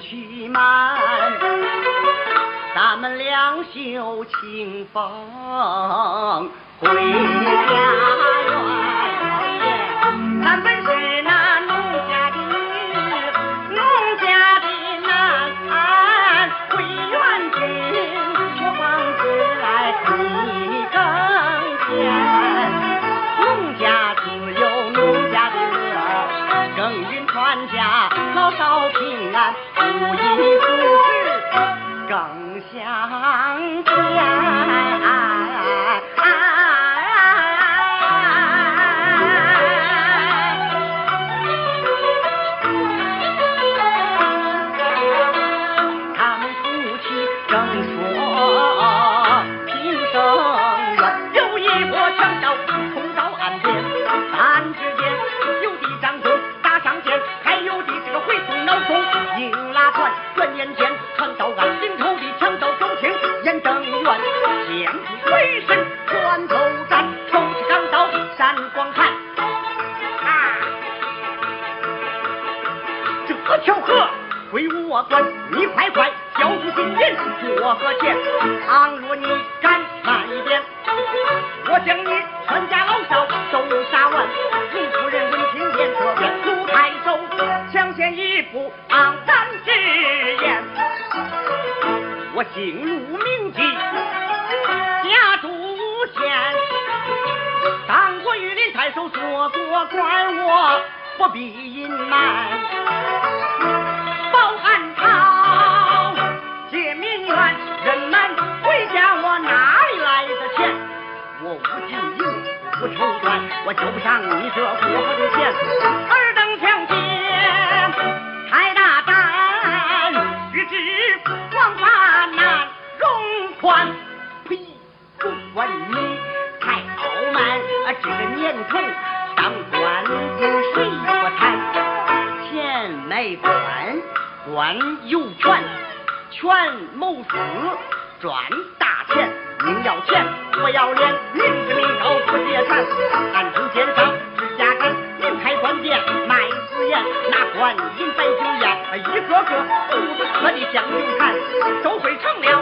气满，咱们两袖清风回。万年间传到岸阴头的强盗周廷严正远见士飞身卷头斩抽起钢刀闪光寒啊这条河归我管你快快交出金银我和钱倘若你敢慢一点我将你全家老少都杀完李夫人闻听言色便怒抬手抢先一步昂直言，我姓卢名记，家住五县，当过玉林太守，做过官，我不必隐瞒。报汉朝借明冤，人们会讲我哪里来的钱？我无金银，无绸缎，我交不上你这国的钱。宽，呸！纵观你太傲慢，啊，这个年头当官有谁不贪？钱买官，官有权，权谋私，赚大钱。宁要钱不要脸，明知明道不接穿，暗中奸商是假根，明开官店卖私盐，拿官银摆酒宴，一个个肚子饿的像牛看，都会成了。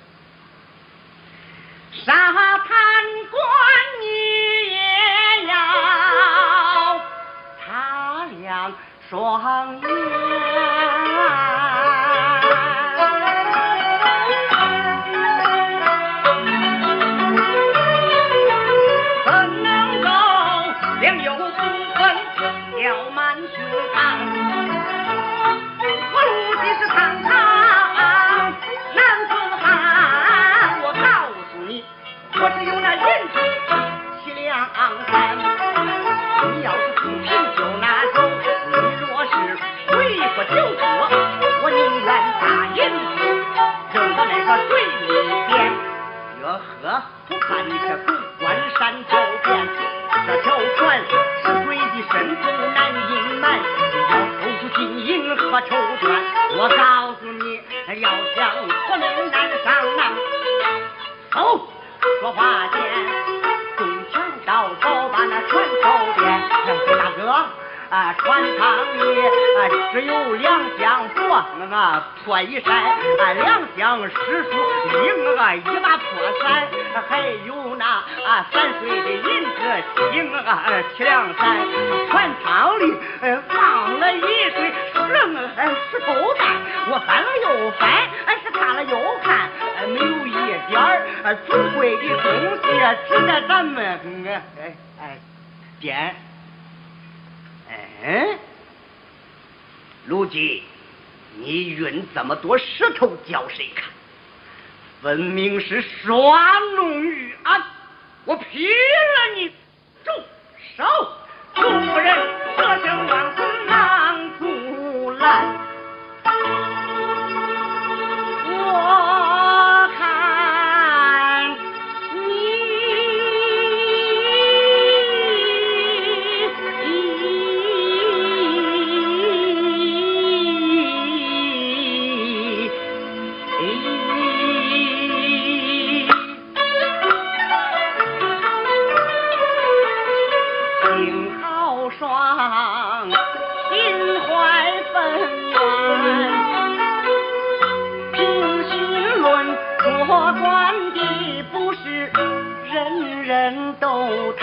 不酒喝，我宁愿答应扔到那个水里边。越喝不怕你这狗关山交变，这条船是鬼的身份难隐瞒，要抽出金银和绸缎，我告诉你，要想活命难上难。走，说话间，啊，船舱里啊只有两箱货，那个破衣衫，啊两箱诗书，一个一把破伞，还有那啊三岁的银子，请那个七两伞。船舱里呃放了一堆石呃石头蛋，我翻了又翻，呃是看了又看，呃没有一点儿呃尊贵的东西值得咱们哎哎哎点。嗯，卢吉，你运这么多石头叫谁看？分明是耍弄于安！我劈了你！人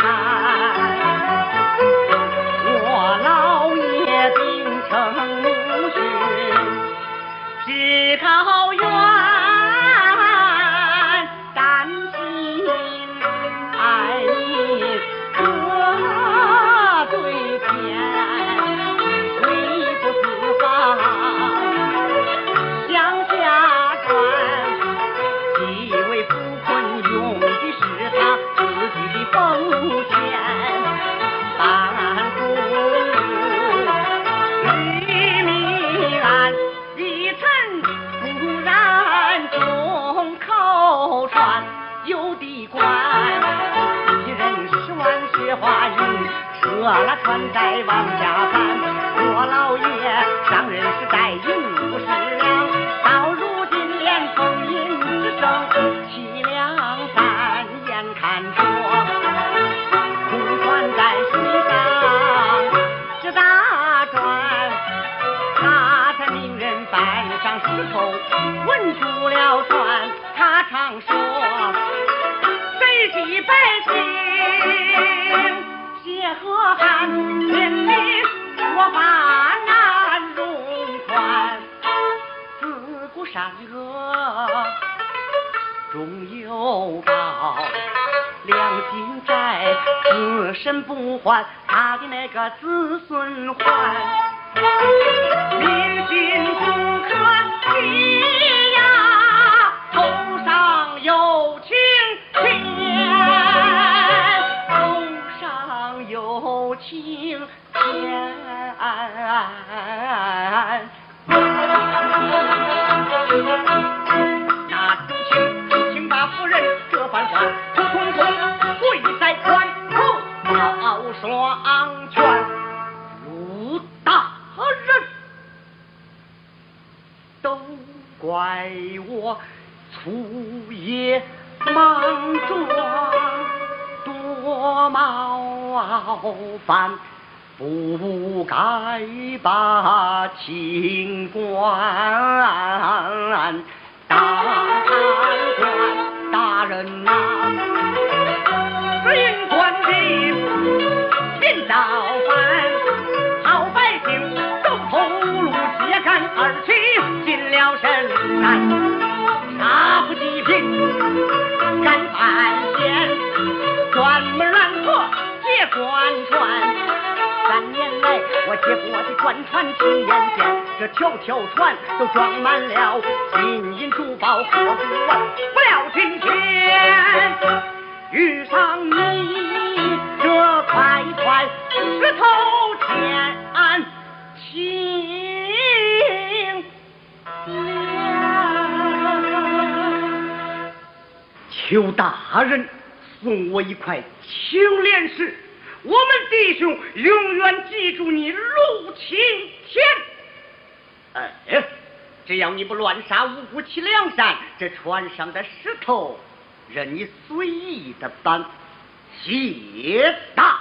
都银，撤了船再往下翻，我老爷上任时带银不是粮，到如今连俸银只剩七两三，眼看着空船在水上直打转，他才命人搬上石头稳住了船，他常说谁济百姓血和汗，人民我把难容宽，自古善恶终有报，良心债自身不还，他的那个子孙还。民心不可欺呀，头上有青有青天。那朱青，请把夫人这番话，扑通通跪在船头，好双拳。卢大人，都怪我粗野莽撞，郭茂凡不该把情关，大贪官大人呐只因官的天造反好百姓走投无路揭竿而起过的官船亲眼见，这条条船都装满了金银珠宝和古玩。不料今天遇上你这块块石头钱，情了。邱大人送我一块青莲石。我们弟兄永远记住你陆青天。哎，只要你不乱杀无辜齐梁山，这船上的石头任你随意的搬，谢大。